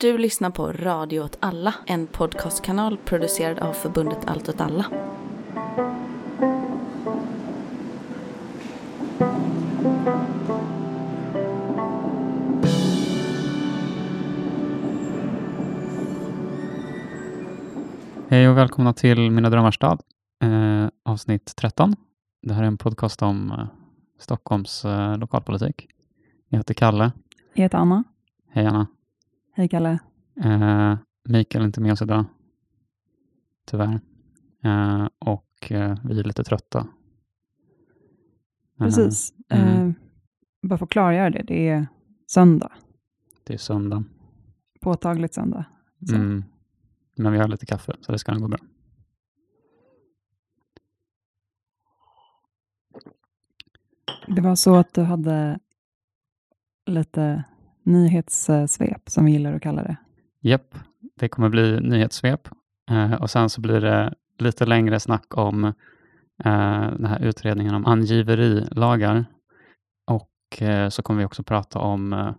Du lyssnar på Radio åt alla, en podcastkanal producerad av förbundet Allt åt alla. Hej och välkomna till Mina drömmars stad, eh, avsnitt 13. Det här är en podcast om eh, Stockholms eh, lokalpolitik. Jag heter Kalle. Jag heter Anna. Hej Anna. Hej Kalle. Eh, Mikael är inte med oss idag, tyvärr. Eh, och eh, vi är lite trötta. Precis. mm. Bara för att klargöra det, det är söndag. det är söndag. Påtagligt söndag. Mm. Men vi har lite kaffe, så det ska nog gå bra. Det var så att du hade lite nyhetssvep, som vi gillar att kalla det. Japp, det kommer bli nyhetssvep eh, och sen så blir det lite längre snack om eh, den här utredningen om angiverilagar och eh, så kommer vi också prata om eh,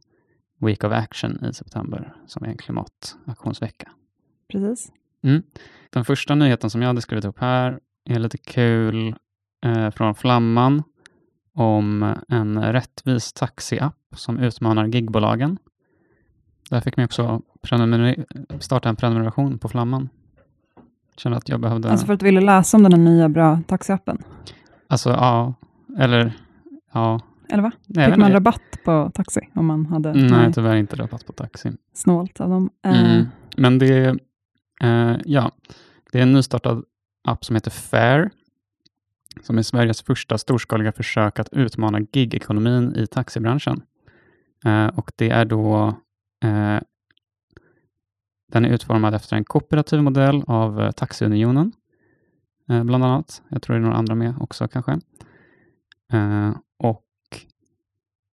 Week of Action i september som är en klimataktionsvecka. Precis. Den första nyheten som jag hade skrivit upp här är lite kul från Flamman om en rättvis taxiapp som utmanar gigbolagen. Där fick man också starta en prenumeration på Flamman. Kände att jag behövde... Alltså för att du ville läsa om den här nya bra taxiappen. Alltså, ja. Eller, ja. Eller va? Nej, Fick man inte. rabatt på taxi om man hade Nej, nej, tyvärr inte rabatt på taxi. snålt av dem? Eh, Mm. Men det är, eh, ja, det är en nystartad app som heter Fair, som är Sveriges första storskaliga försök att utmana gigekonomin i taxibranschen. Eh, och det är då, eh, den är utformad efter en kooperativ modell av eh, Taxiunionen, eh, bland annat. Jag tror det är några andra med också kanske. Eh, och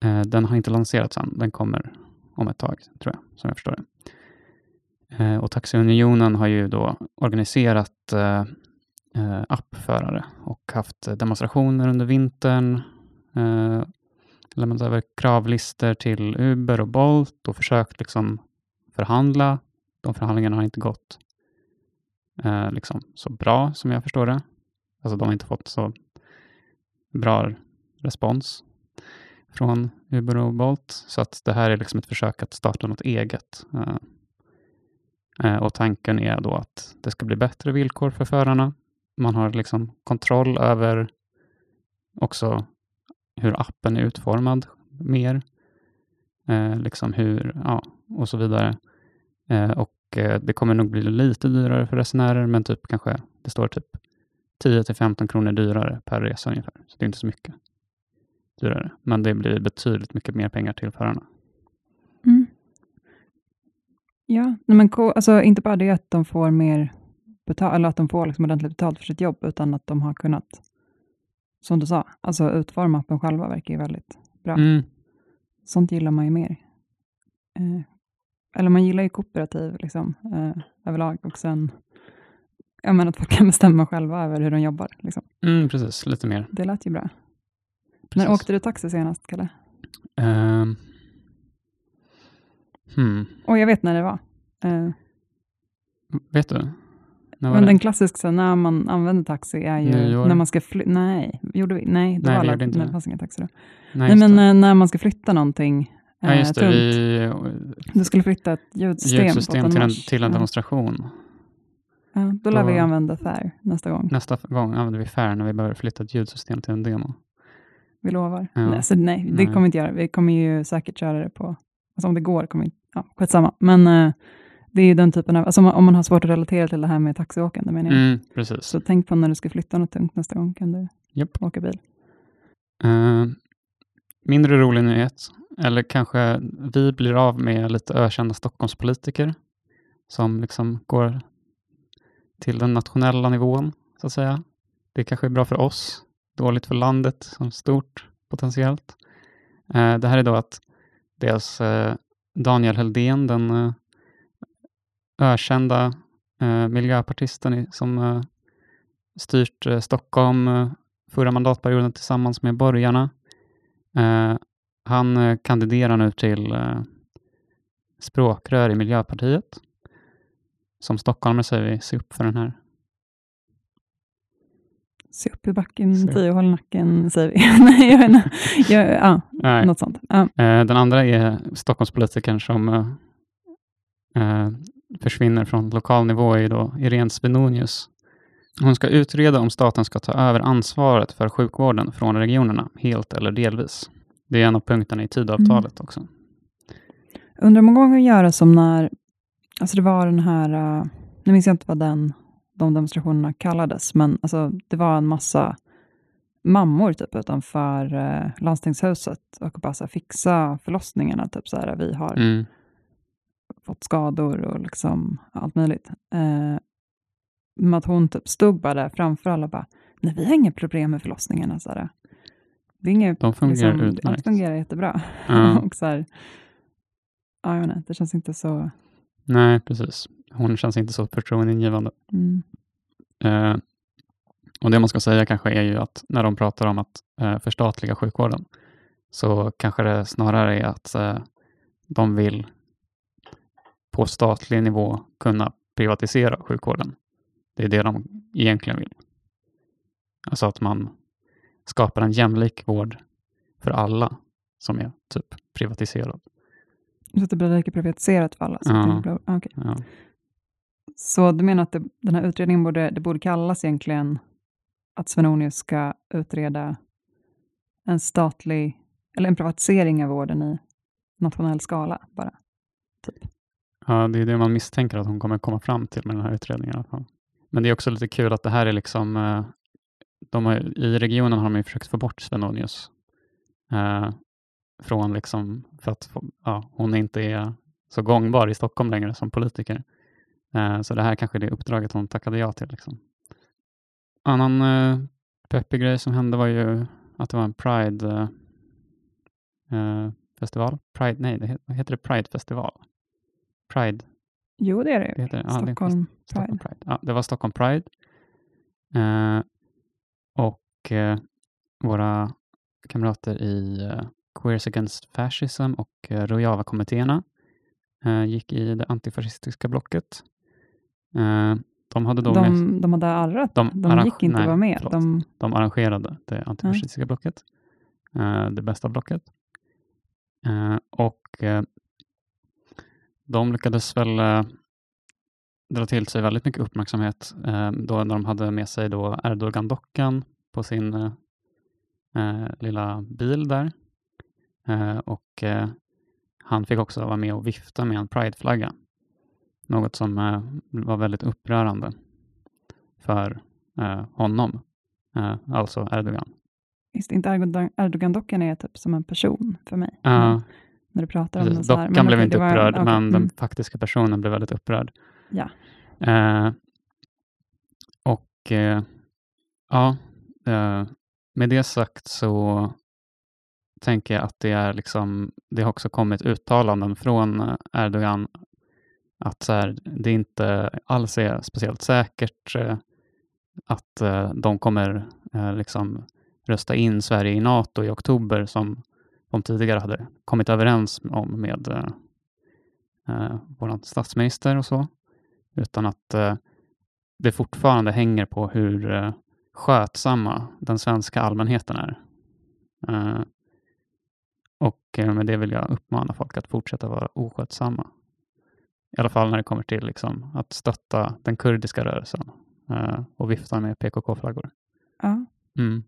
eh, den har inte lanserats än, den kommer om ett tag, tror jag, som jag förstår det. Eh, Och Taxiunionen har ju då organiserat eh, eh, appförare och haft demonstrationer under vintern. Eh, lämnat över kravlistor till Uber och Bolt och försökt liksom förhandla. De förhandlingarna har inte gått eh, liksom så bra som jag förstår det. Alltså de har inte fått så bra respons från Uber och Bolt. Så att det här är liksom ett försök att starta något eget. Eh, eh Och tanken är då att det ska bli bättre villkor för förarna. Man har liksom kontroll över också hur appen är utformad mer. Eh, liksom hur, ja, och så vidare. Eh, och eh, det kommer nog bli lite dyrare för resenärer, men typ kanske, det står typ 10-15 kronor dyrare per resa ungefär. Så det är inte så mycket dyrare, men det blir betydligt mycket mer pengar till förarna. Mm. Ja, men alltså, inte bara det att de får mer betalt, eller att de får liksom ordentligt betalt för sitt jobb, utan att de har kunnat, som du sa, alltså utforma appen själva verkar ju väldigt bra. Mm, Sånt gillar man ju mer. Eh, eller man gillar ju kooperativ liksom, eh, överlag och sen ja, men att folk kan bestämma själva över hur de jobbar. Liksom. mm, precis, lite mer. Det lät ju bra. Precis. När åkte du taxi senast, Kalle? Ehm. hmm. Och jag vet när det var. Eh, Vet du? Men det? den klassiska, så när man använder taxi är ju Nyår. när man ska flytta. Nej, gjorde vi? Nej, det Nej, var vi alla, gjorde inte nej, det. det fanns inga taxi då. Nej, Nej, men det. eh, när man ska flytta någonting Ja, eh, just det. tungt. Vi, Du skulle flytta ett ljudsystem, ljudsystem till en, till en Ja. demonstration. Ja, då lär Då- vi använda FAIR nästa gång. Nästa gång använder vi Fair när vi behöver flytta ett ljudsystem till en demo. Vi lovar. Ja. Nej, så nej, det Nej. kommer vi inte göra. Vi kommer ju säkert köra det på, alltså om det går, kommer vi, ja, skitsamma. Men eh, det är ju den typen av, alltså om man, om man har svårt att relatera till det här med taxiåkande menar jag. Mm, precis. Så tänk på när du ska flytta något tungt nästa gång, kan du Japp. åka bil. Eh, mindre rolig nyhet, eller kanske vi blir av med lite ökända Stockholmspolitiker som liksom går till den nationella nivån, så att säga. Det kanske är bra för oss, dåligt för landet som stort potentiellt. Eh, det här är då att dels eh, Daniel Heldén, den ökända eh, miljöpartisten i, som eh, styrt eh, Stockholm eh, förra mandatperioden tillsammans med borgarna. Eh, han eh, kandiderar nu till språkrör i Miljöpartiet. Som stockholmare säger vi, se upp för den här. Se upp i backen, Se. tio håll nacken, säger vi. Nej, jag vet inte. Jag, ja, Nej. något sånt. Ja. Den andra är Stockholmspolitikern som försvinner från lokal nivå är då Irene Svenonius. Hon ska utreda om staten ska ta över ansvaret för sjukvården från regionerna, helt eller delvis. Det är en av punkterna i Tidöavtalet också. Undrar om man kan göra som när, alltså det var den här, uh, nu minns jag inte vad den, de demonstrationerna kallades, men alltså det var en massa mammor typ utanför uh, landstingshuset och bara så här, fixa förlossningarna, typ så här, vi har Mm. Fått skador och liksom allt möjligt. Uh, men att hon typ stod bara där framför alla och bara, nej vi har inga problem med förlossningarna. Så här. Det, är inget, De fungerar liksom, utmärkt. Allt fungerar jättebra. Ja. och så här, ja, jag det känns inte så... Nej, precis. Hon känns inte så förtroendeingivande. Mm. Eh, och det man ska säga kanske är ju att när de pratar om att eh, förstatliga sjukvården, så kanske det snarare är att eh, de vill på statlig nivå kunna privatisera sjukvården. Det är det de egentligen vill. Alltså att man skapar en jämlik vård för alla som är typ privatiserad. Så att det blir lika privatiserat för alla. Så, Ja. blir, okej. Ja. så du menar att det, den här utredningen borde, det borde kallas egentligen att Svenonius ska utreda en statlig, eller en privatisering av vården i nationell skala bara? Typ. Ja, det är det man misstänker att hon kommer komma fram till med den här utredningen i alla fall. Men det är också lite kul att det här är liksom, eh, de har, i regionen har man ju försökt få bort Svenonius. Eh, från liksom, för att ja, hon inte är så gångbar i Stockholm längre som politiker. Eh, så det här kanske är det uppdraget hon tackade ja till. Liksom. Annan eh, peppig grej som hände var ju att det var en Pride eh, eh, festival. Pride, nej, det heter, heter det? Pride-festival. Pride Jo, det är det det heter, ja, det är Stockholm Stockholm Pride. Pride. Ja, det var Stockholm Pride. Eh, och eh, våra kamrater i eh, Queers Against Fascism och eh, Rojava-kommittéerna eh, gick i det antifascistiska blocket. Eh, de hade då med, De, de hade arrat, De de, gick inte nej, vara med. förlåt. De, de arrangerade det antifascistiska blocket, eh, det bästa blocket. Och de lyckades väl eh, dra till sig väldigt mycket uppmärksamhet eh, då när de hade med sig då Erdogan-dockan på sin eh, lilla bil där. Och han fick också vara med och vifta med en prideflagga. Något som var väldigt upprörande för honom, alltså Erdogan. visst, inte Erdogan- Erdogan-dockan är typ som en person för mig. Ja, När du pratar om den precis. så här. Dockan Men blev inte det var- upprörd, okej, men den mm, faktiska personen blev väldigt upprörd. Ja. Eh, och eh, ja, eh, med det sagt så tänker jag att det är liksom, det har också kommit uttalanden från eh, Erdogan att så här, det inte alls är speciellt säkert eh, att eh, de kommer liksom rösta in Sverige i NATO i oktober som de tidigare hade kommit överens om med eh, eh, vår statsminister och så, utan att eh, det fortfarande hänger på hur eh, skötsamma den svenska allmänheten är. Eh, och eh, med det vill jag uppmana folk att fortsätta vara oskötsamma. I alla fall när det kommer till liksom, att stötta den kurdiska rörelsen eh, och vifta med PKK-flaggor. ja. Mm.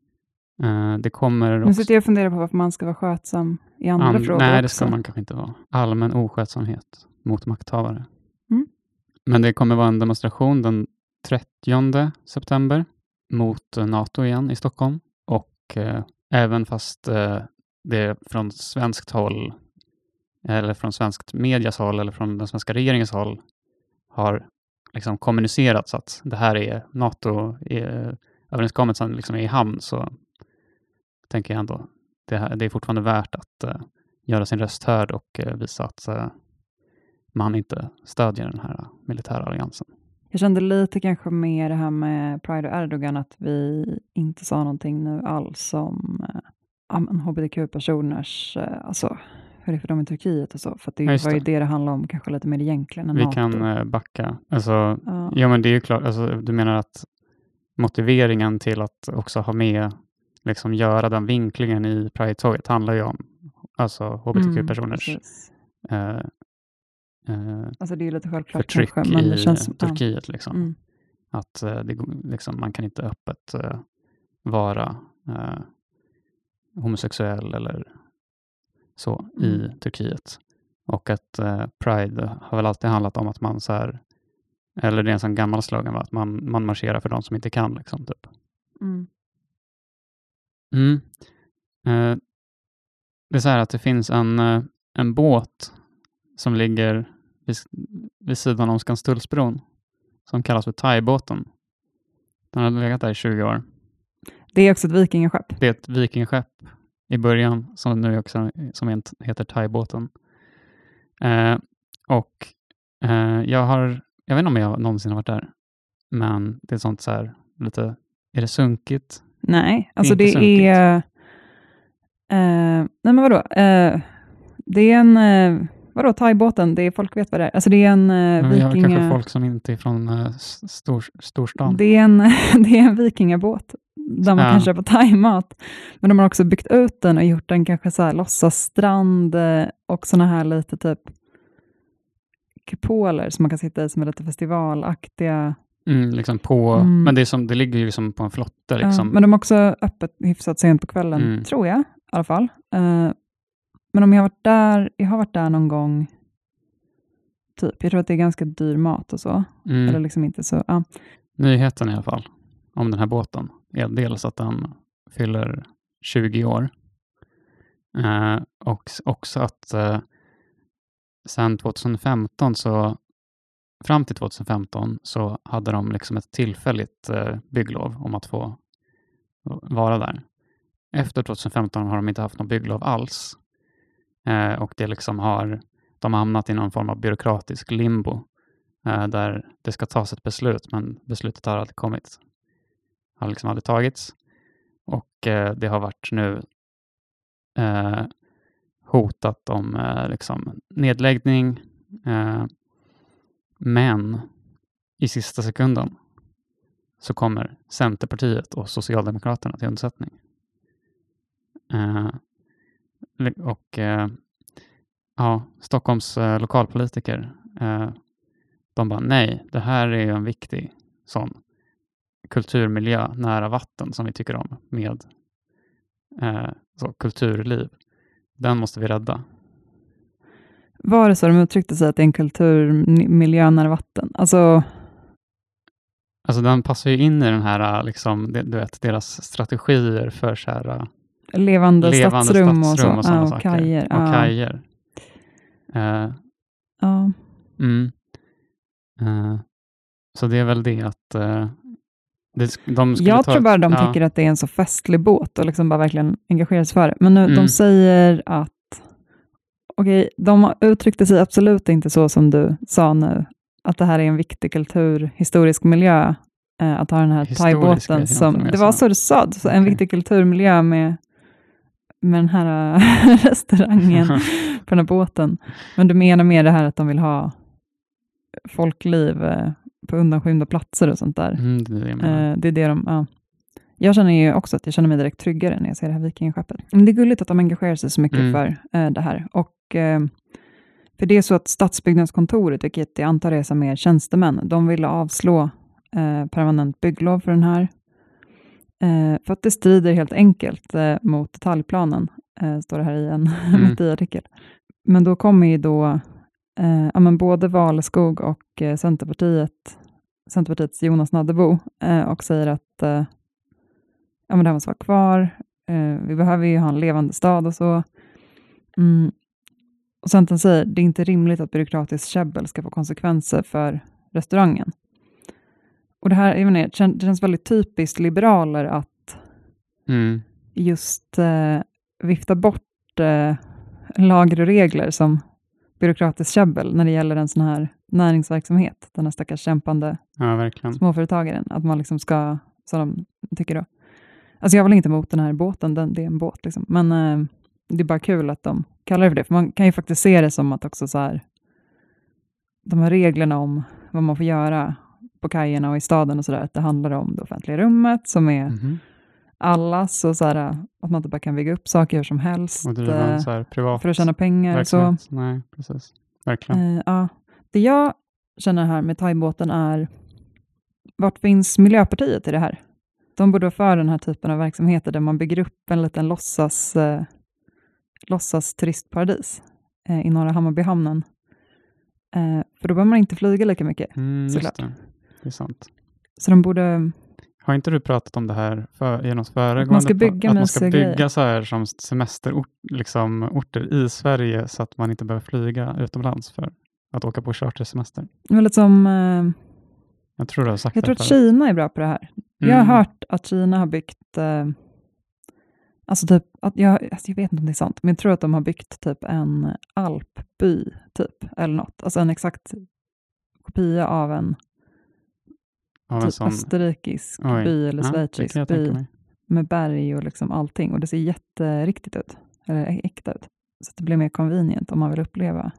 Eh, det kommer Nu också... sitter jag och funderar på varför man ska vara skötsam i andra An- frågor Nej, det också. ska man kanske inte vara. Allmän oskötsamhet mot makthavare. Mm. Men det kommer vara en demonstration den 30 september mot eh, NATO igen i Stockholm. Och eh, även fast eh, det från svenskt håll eller från svenskt medias håll eller från den svenska regeringens håll har liksom kommunicerats att det här är NATO-överenskommelsen liksom är i hamn så tänker jag ändå det, det är fortfarande värt att eh, göra sin röst hörd och eh, visa att eh, man inte stödjer den här militära alliansen. Jag kände lite kanske med det här med Pride och Erdogan att vi inte sa någonting nu alls om men hbtq-personers, alltså hur det är för dem i Turkiet och så, för det Ja, var ju det. det det handlar om, kanske lite mer egentligen än Vi NATO. kan backa. Alltså, ja. Ja, men det är ju klart. Alltså, du menar att motiveringen till att också ha med, liksom göra den vinklingen i Pride-tåget handlar ju om alltså, hbtq-personers Mm, eh, eh, Alltså det är ju lite självklart förtryck kanske, men i det känns som... ja. Turkiet. Liksom. Mm. Att eh, det, liksom, man kan inte öppet eh, vara eh, homosexuell eller så i Mm. Turkiet. Och att eh, Pride har väl alltid handlat om att man så här, eller det är en sån gammal slogan, va? att man, man marscherar för de som inte kan. Liksom, typ. Mm. Mm. Eh, det är så här att det finns en, eh, en båt som ligger vid, vid sidan om Skanstullsbron som kallas för Thaibåten. Den har legat där i 20 år. Det är också ett vikingaskepp. Det är ett vikingskepp i början som nu också som heter Thaibåten. Eh, och eh, jag har, jag vet inte om jag någonsin har varit där, men det är sånt så här lite, är det sunkigt? Nej, alltså det sunkigt. är... Eh, nej men vadå? Eh, det är en... Eh, vadå, thaibåten? Det är, folk vet vad det är. Alltså det är en eh, Men vi har vikinga... kanske folk som inte är från eh, stor, storstan. Det är, en, det är en vikingabåt där man Ja. kan köpa thaimat. Men de har också byggt ut den och gjort den kanske så här låtsasstrand eh, och såna här lite typ kupoler som man kan sitta i som är lite festivalaktiga. Mm, liksom på, Mm. Men det, är som, det ligger ju som på en flotte. Ja, Liksom. men de har också öppet hyfsat sent på kvällen, Mm. tror jag i alla fall. Eh, men om jag har varit där, jag har varit där någon gång, typ. Jag tror att det är ganska dyr mat och så. mm. Eller liksom inte så. ja. Nyheten i alla fall om den här båten är dels att den fyller 20 år eh, och också att eh, sen 2015 så fram till 2015 så hade de liksom ett tillfälligt eh, bygglov om att få eh, vara där. Efter 2015 har de inte haft något bygglov alls eh, och det liksom har de har hamnat i någon form av byråkratisk limbo där det ska tas ett beslut, men beslutet har aldrig kommit. Har liksom aldrig tagits. Och det har varit nu hotat om liksom nedläggning, men i sista sekunden så kommer Centerpartiet och Socialdemokraterna till undsättning. Eh, och eh, ja, Stockholms eh, lokalpolitiker eh, de bara nej, det här är ju en viktig sån kulturmiljö nära vatten som vi tycker om med eh, så, kulturliv. Den måste vi rädda. Var det så de uttryckte sig, att det är en kulturmiljö nära vatten? Alltså, Alltså den passar ju in i den här, liksom, du vet, deras strategier för så här, eh, levande, levande stadsrum, stadsrum och så. sådana ja, och kajer. Och ja. kajer. Eh, Ja. mm. Eh, så det är väl det att eh, det, de Jag tror bara de ja. tycker att det är en så festlig båt och liksom bara verkligen engagerar sig för det. Men nu, Mm. de säger att, okej, de uttryckte sig absolut inte så som du sa nu, att det här är en viktig kulturhistorisk miljö, eh, att ha den här Historisk thaibåten som, det var så du sa, en Okej. viktig kulturmiljö med, med den här eh, restaurangen på den här båten. Men du menar mer det här att de vill ha folkliv eh, på undanskymda platser och sånt där. mm, det är det. Eh, det är det de, ja. Jag känner ju också att jag känner mig direkt tryggare när jag ser det här vikingaskeppet. Men det är gulligt att de engagerar sig så mycket Mm. för eh, det här. Och, eh, för det är så att Stadsbyggnadskontoret, vilket jag antar är som mer tjänstemän, de ville avslå eh, permanent bygglov för den här. Eh, för att det strider helt enkelt eh, mot detaljplanen, eh, står det här i en Mm. artikel. Men då kommer ju då ja, men både Valeskog och eh, Centerpartiet, Centerpartiets Jonas Naddebo och säger att ja, men det här måste vara kvar. Eh, vi behöver ju ha en levande stad och så. Mm. Och Centern säger det är inte rimligt att byråkratiskt käbbel ska få konsekvenser för restaurangen. Och det här jag inte, det känns väldigt typiskt liberaler att Mm. just eh, vifta bort eh, lagar och regler som byråkratiskt käbbel när det gäller en sån här näringsverksamhet, den här stackars kämpande Ja, småföretagaren, att man liksom ska, som de tycker då. Alltså jag väl inte emot den här båten, den, det är en båt liksom, men eh, det är bara kul att de kallar det för det, för man kan ju faktiskt se det som att också så här, de här reglerna om vad man får göra på kajerna och i staden och sådär, att det handlar om det offentliga rummet som är Mhm. allas och så här, att man inte bara kan bygga upp saker hur som helst Och driva eh, för att tjäna pengar. Så. Nej, precis. Verkligen. eh, ja. Det jag känner här med thai-båten är, vart finns Miljöpartiet i det här? De borde vara för den här typen av verksamheter där man bygger upp en liten låtsas, eh, låtsas turistparadis eh, i norra Hammarbyhamnen. Eh, för då behöver man inte flyga lika mycket. Mm, såklart. det. det är sant. Så de borde, Har inte du pratat om det här för, genom föregående? Att man ska bygga Att man ska bygga grejer. så här som semesterorter liksom, i Sverige så att man inte behöver flyga utomlands för att åka på chartersemester. väldigt som, eh, Jag tror sagt jag tror att. Kina är bra på det här. Jag har Mm. hört att Kina har byggt, eh, alltså typ, att jag, alltså jag vet inte om det är sant, men jag tror att de har byggt typ en alpby, typ, eller något. Alltså en exakt kopia av en Av en typ sån, österrikisk Oj. by eller ja, schweizisk jag by med berg och liksom allting. Och det ser jätteriktigt ut, eller äkta ut. Så det blir mer convenient om man vill uppleva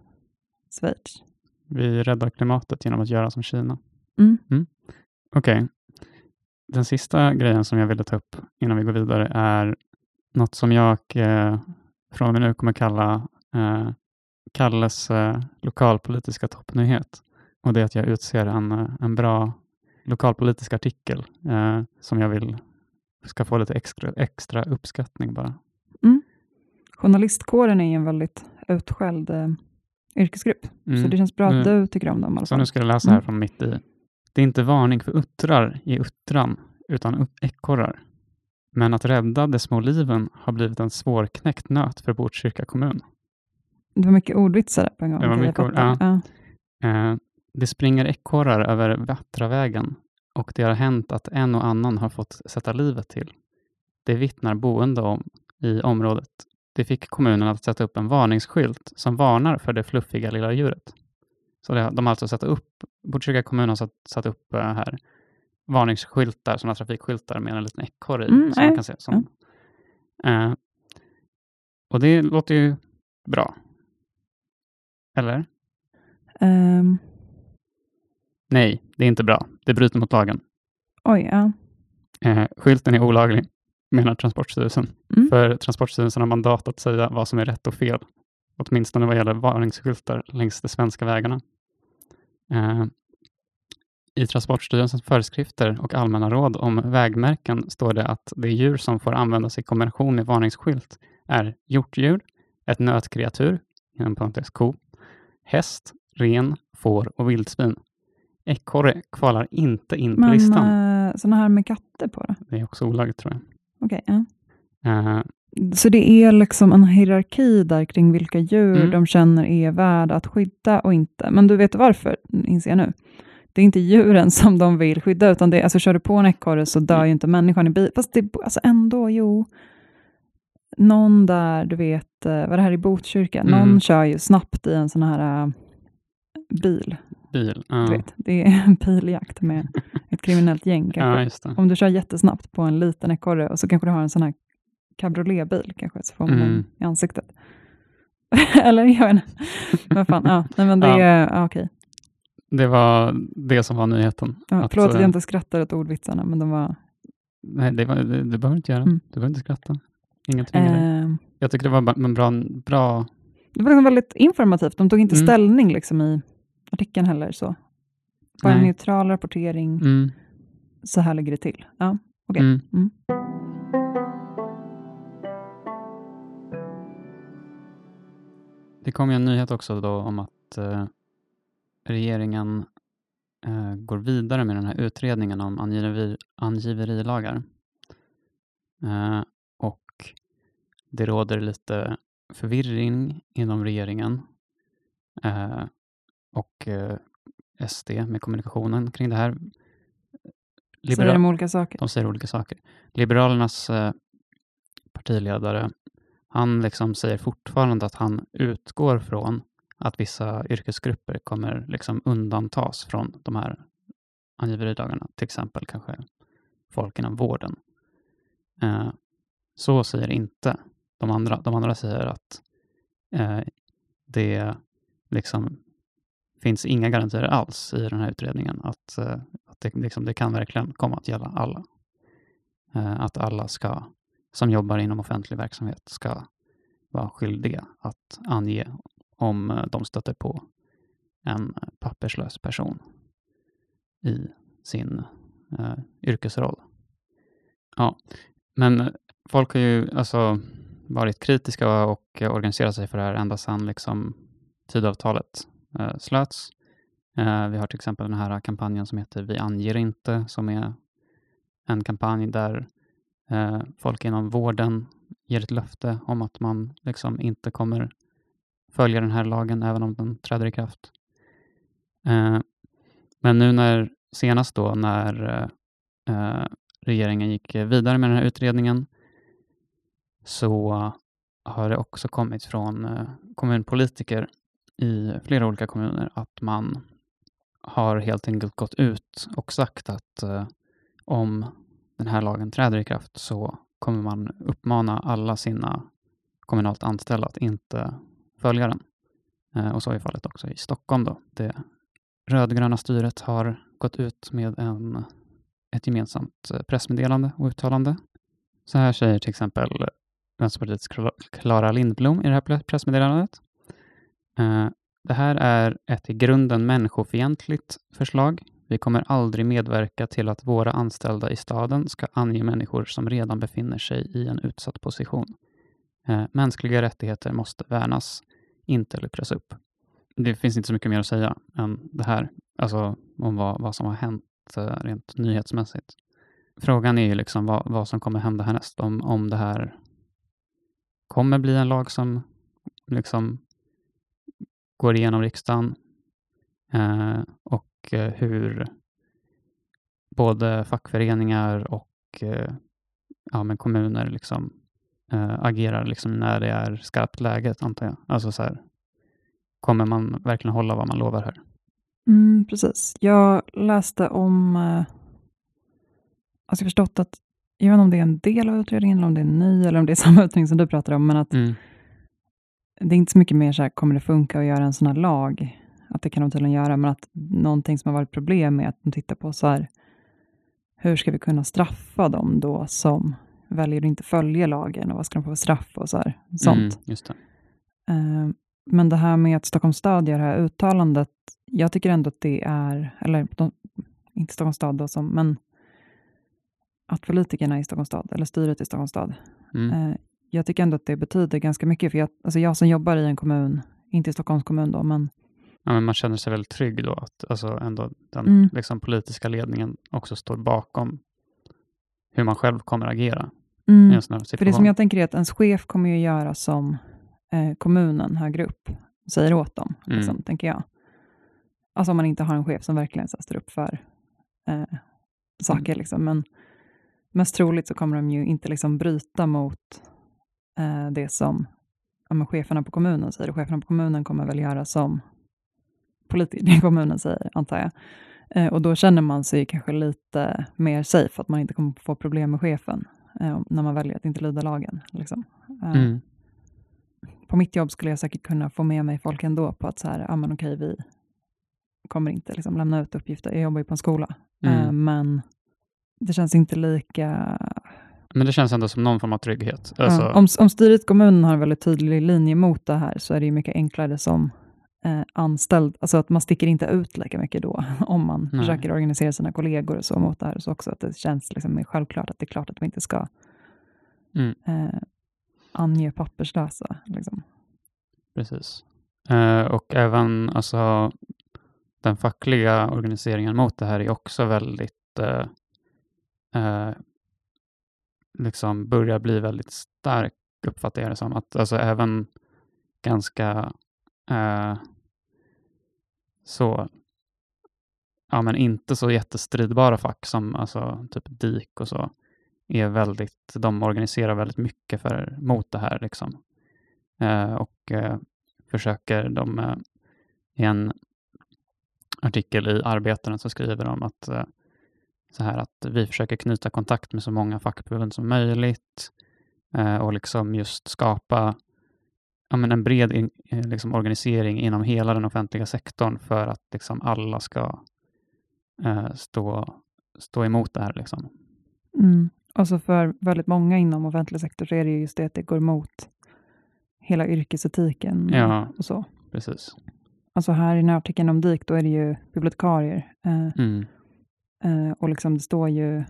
Schweiz. Vi räddar klimatet genom att göra som Kina. Mm. Okej. Den sista grejen som jag ville ta upp innan vi går vidare är något som jag eh, från och med nu kommer kalla eh, Kalles eh, lokalpolitiska toppnyhet. Och det är att jag utser en, eh, en bra lokalpolitisk artikel eh, som jag vill ska få lite extra, extra uppskattning bara. Journalistkåren är ju en väldigt utskälld eh, yrkesgrupp, så Mm. det känns bra att Nu- du tycker om dem i alla Så nu ska jag läsa här Mm. från mitt i. Det är inte varning för uttrar i uttran, utan ekorrar. Men att rädda de små liven har blivit en svårknäckt nöt för Botkyrka kommun. Det var mycket ordvitsar där på en gång. Det var mycket ord, fattar. Ja. Eh, det springer ekorrar över Vattravägen och det har hänt att en och annan har fått sätta livet till. Det vittnar boende om i området. Det fick kommunen att sätta upp en varningsskylt som varnar för det fluffiga lilla djuret. Så det, de har alltså satt upp, Botkyrka kommun har satt, satt upp eh, här varningsskyltar, sådana trafikskyltar med en liten ekorre i. Mm, som man nej, kan se, som, eh, och det låter ju bra. Eller? Ehm, Nej, det är inte bra. Det bryter mot lagen. oj, ja. Eh, skylten är olaglig, menar Transportstyrelsen. Mm. För Transportstyrelsen har mandat att säga vad som är rätt och fel, åtminstone vad gäller varningsskyltar längs de svenska vägarna. Eh, I Transportstyrelsens föreskrifter och allmänna råd om vägmärken står det att de djur som får användas i kombination med varningsskylt är hjortdjur, ett nötkreatur, inom parentes ko, häst, ren, får och vildsvin. Ekorre kvalar inte in på Men listan. uh, sådana här med katter på då? Det är också olagligt tror jag. Okej, ja. Eh, Så det är liksom en hierarki där kring vilka djur Mm. de känner är värda att skydda och inte. Men du vet varför, inser jag nu. Det är inte djuren som de vill skydda, utan det är, alltså kör du på en ekorre så dör ju inte människan i bil. Fast det, alltså ändå, jo. Någon där, du vet, eh, vad det här i Botkyrka, Mm. någon kör ju snabbt i en sån här äh, bil. bil. Du Ja, vet, det är en biljakt med ett kriminellt gäng kanske. ja. Om du kör jättesnabbt på en liten ekorre och så kanske du har en sån här cabrioletbil kanske, så får man Mm. i ansiktet. Eller jag vet inte. Vad fan, ja, nej men det Ja. ja, okej. Det var det som var nyheten. Ja, Att, förlåt att eh, jag inte skrattar åt ordvitsarna, men de var... Nej, det var, det, du behöver inte göra. Mm. Du behöver inte skratta. Dig. Eh, Jag tycker det var en bra, bra... det var liksom väldigt informativt. De tog inte Mm. ställning liksom i artikeln heller. så. Bara en neutral rapportering, Mm, så här ligger det till. Ja. Okej. Det kom ju en nyhet också då om att eh, regeringen eh, går vidare med den här utredningen om angiver, angiverilagar. Eh, och det råder lite förvirring inom regeringen eh, och eh, SD med kommunikationen kring det här. Säger de olika saker? De säger olika saker. Liberalernas eh, partiledare, han liksom säger fortfarande att han utgår från att vissa yrkesgrupper kommer liksom undantas från de här angiveridagarna, till exempel kanske folk inom vården. Eh, så säger inte de andra. De andra säger att eh, det liksom finns inga garantier alls i den här utredningen att, eh, att det, liksom, det kan verkligen komma att gälla alla. Eh, att alla ska, som jobbar inom offentlig verksamhet ska vara skyldiga att ange om eh, de stöter på en papperslös person i sin eh, yrkesroll. Ja, men folk har ju alltså varit kritiska och organiserat sig för det här ända sedan liksom Tidöavtalet eh, slöts. Eh, vi har till exempel den här kampanjen som heter Vi anger inte, som är en kampanj där eh, folk inom vården ger ett löfte om att man liksom inte kommer följa den här lagen även om den träder i kraft. Eh, men nu när senast då när eh, eh, regeringen gick vidare med den här utredningen så har det också kommit från eh, kommunpolitiker i flera olika kommuner att man har helt enkelt gått ut och sagt att eh, om den här lagen träder i kraft så kommer man uppmana alla sina kommunalt anställda att inte följa den. Eh, och så är fallet också i Stockholm. Då. Det rödgröna styret har gått ut med en, ett gemensamt eh, pressmeddelande och uttalande. Så här säger till exempel Vänsterpartiets Klara Lindblom i det här pressmeddelandet. Eh, det här är ett i grunden människofientligt förslag. Vi kommer aldrig medverka till att våra anställda i staden ska ange människor som redan befinner sig i en utsatt position. Eh, mänskliga rättigheter måste värnas, inte luckras upp. Det finns inte så mycket mer att säga än det här, alltså om vad, vad som har hänt eh, rent nyhetsmässigt. Frågan är ju liksom vad, vad som kommer hända härnäst, om, om det här kommer bli en lag som liksom går igenom riksdagen eh, och eh, hur både fackföreningar och eh, ja, men kommuner liksom, eh, agerar liksom när det är skarpt läge, antar jag. Alltså så här, kommer man verkligen hålla vad man lovar här? Mm, precis. Jag läste om, eh, alltså jag förstått att, jag vet inte om det är en del av utredningen, eller om det är ny, eller om det är samma utredning som du pratar om, men att mm det är inte så mycket mer så här, kommer det funka att göra en sån här lag? Att det kan de tydligen göra, men att någonting som har varit problem är att de tittar på så här, hur ska vi kunna straffa dem då som väljer att inte följa lagen och vad ska de få för straff och så här, sånt. Mm, det. Uh, men det här med att Stockholms stad gör det här uttalandet, jag tycker ändå att det är, eller de, inte Stockholms stad då, som, men att politikerna i Stockholms stad, eller styret i Stockholms stad, mm. uh, jag tycker ändå att det betyder ganska mycket, för jag, alltså jag som jobbar i en kommun, inte i Stockholms kommun då, men Ja, men man känner sig väldigt trygg då, att alltså ändå den mm. liksom, politiska ledningen också står bakom hur man själv kommer agera mm. För det som jag tänker är att ens chef kommer ju göra som eh, kommunen högre upp säger åt dem, mm. liksom, tänker jag. Alltså om man inte har en chef som verkligen så, står upp för eh, saker, mm. liksom. men mest troligt så kommer de ju inte liksom bryta mot eh, det som ja, cheferna på kommunen säger. cheferna på kommunen kommer väl göra som politikerna i kommunen säger, antar jag. Eh, och då känner man sig kanske lite mer safe, att man inte kommer få problem med chefen eh, när man väljer att inte lyda lagen. Liksom. Eh, mm. På mitt jobb skulle jag säkert kunna få med mig folk ändå på att så här, ja men okej, vi kommer inte liksom lämna ut uppgifter. Jag jobbar ju på en skola, mm. Men det känns inte lika men det känns ändå som någon form av trygghet. Alltså... Ja, om, om styret kommunen har en väldigt tydlig linje mot det här så är det ju mycket enklare som eh, anställd, alltså att man sticker inte ut lika mycket då, om man Nej. försöker organisera sina kollegor och så mot det här, så också att det känns liksom självklart att det är klart att vi inte ska mm. eh, ange papperslösa. Liksom. Precis. Eh, och även alltså, den fackliga organiseringen mot det här är också väldigt eh, eh liksom börjar bli väldigt stark, uppfattar jag det som. Att alltså även ganska eh, så, ja men inte så jättestridbara fack som alltså typ DIK och så, är väldigt, de organiserar väldigt mycket för, mot det här liksom. Eh, och eh, försöker de, eh, i en artikel i Arbetaren så skriver de att eh, så här att vi försöker knyta kontakt med så många fackförbund som möjligt. eh, och liksom just skapa ja, men en bred in, eh, liksom organisering inom hela den offentliga sektorn för att liksom alla ska eh, stå, stå emot det här. Liksom. Mm. Och så för väldigt många inom offentlig sektor så är det ju just det att det går emot hela yrkesetiken Ja. och så. Precis. Alltså här i den här artikeln om DIK, då är det ju bibliotekarier. Eh, Mm. eh, och liksom det står ju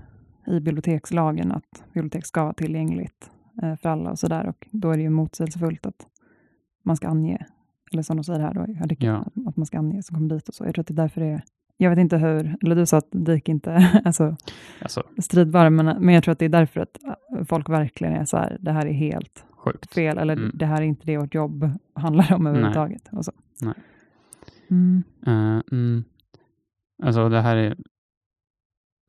i bibliotekslagen att bibliotek ska vara tillgängligt eh, för alla och sådär. Och då är det ju motsägelsefullt att man ska ange, eller som de säger här då Ja. att, man ska ange som kommer dit och så. Jag tror att det är därför det är, jag vet inte hur, eller du sa att DIK inte är så Alltså, stridbara, men, men jag tror att det är därför att eh, folk verkligen är så här, det här är helt sjukt. fel, eller Mm. det här är inte det vårt jobb handlar om överhuvudtaget. Och så. Nej. Mm. Eh, mm. Alltså det här är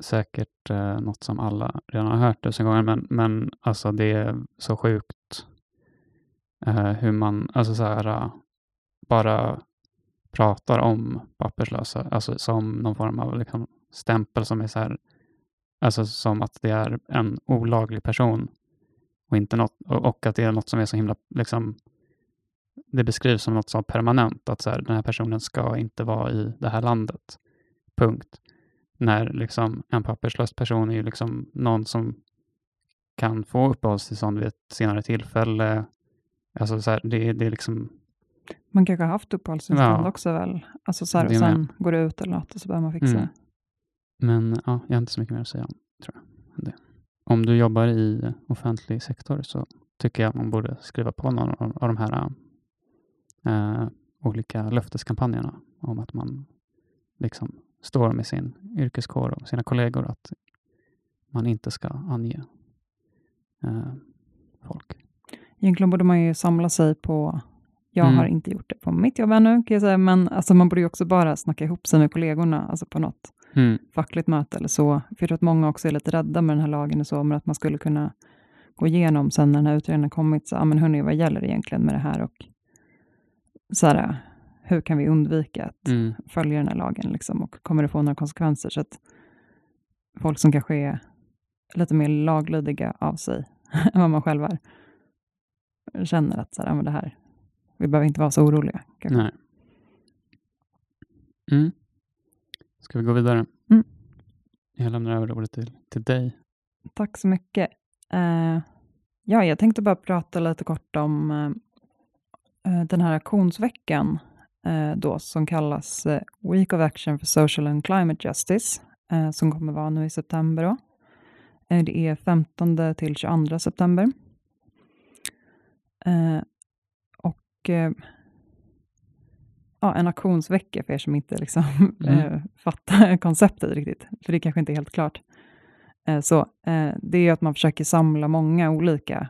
säkert uh, något som alla redan har hört tusen gånger, men, men alltså det är så sjukt eh, hur man alltså så här, eh, bara pratar om papperslösa, alltså som någon form av liksom, stämpel som är så här, alltså som att det är en olaglig person och, inte något, och, och att det är något som är så himla, liksom, det beskrivs som något så permanent, att så här, den här personen ska inte vara i det här landet. Punkt. När liksom en papperslös person är ju liksom någon som kan få uppehållstillstånd vid ett senare tillfälle. Alltså så här, det, det är liksom, Man kanske har haft uppehållstillstånd Ja. också väl? Alltså så här, och med. sen går det ut eller något och så behöver man fixa Mm. men ja, jag har inte så mycket mer att säga om, tror jag. det. Om du jobbar i offentlig sektor så tycker jag man borde skriva på någon av, de här eh, olika löfteskampanjerna om att man liksom står med sin yrkeskår och sina kollegor att man inte ska ange eh, folk. Egentligen borde man ju samla sig på, jag Mm. har inte gjort det på mitt jobb ännu kan jag säga, men alltså man borde ju också bara snacka ihop sig med kollegorna, alltså på något Mm. fackligt möte eller så. För jag tror att många också är lite rädda med den här lagen och så, men att man skulle kunna gå igenom sen när den här utredningen kommit, så, ja men hörni, vad gäller egentligen med det här och så här, hur kan vi undvika att Mm. följa den här lagen liksom, och kommer det få några konsekvenser? Så att folk som kanske är lite mer laglydiga av sig än vad man själv är, känner att så här, men det här, vi behöver inte vara så oroliga. Kanske. Nej. Mm. Ska vi gå vidare? Mm. Jag lämnar över ordet till, till dig. Tack så mycket. Eh, ja, jag tänkte bara prata lite kort om eh, den här aktionsveckan eh, då, som kallas Week of Action for Social and Climate Justice, som kommer vara nu i september. Då. Det är 15 till 22 september. Eh, och eh, ja, en aktionsvecka för er som inte liksom, Mm. eh, fattar konceptet riktigt, för det kanske inte är helt klart. Eh, så eh, det är ju att man försöker samla många olika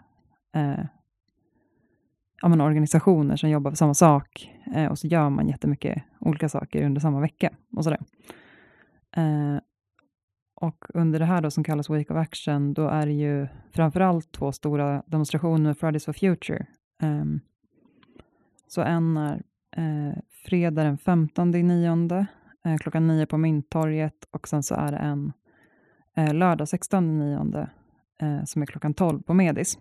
ja, men organisationer som jobbar för samma sak eh, och så gör man jättemycket olika saker under samma vecka och sådär. Eh, och under det här då som kallas Week of Action, då är det ju framförallt två stora demonstrationer, Fridays for Future. Ehm, så en är eh, fredag den 15 i nionde, eh, klockan nio på Mynttorget och sen så är det en eh, lördag 16 nionde eh, som är klockan 12 på Medis.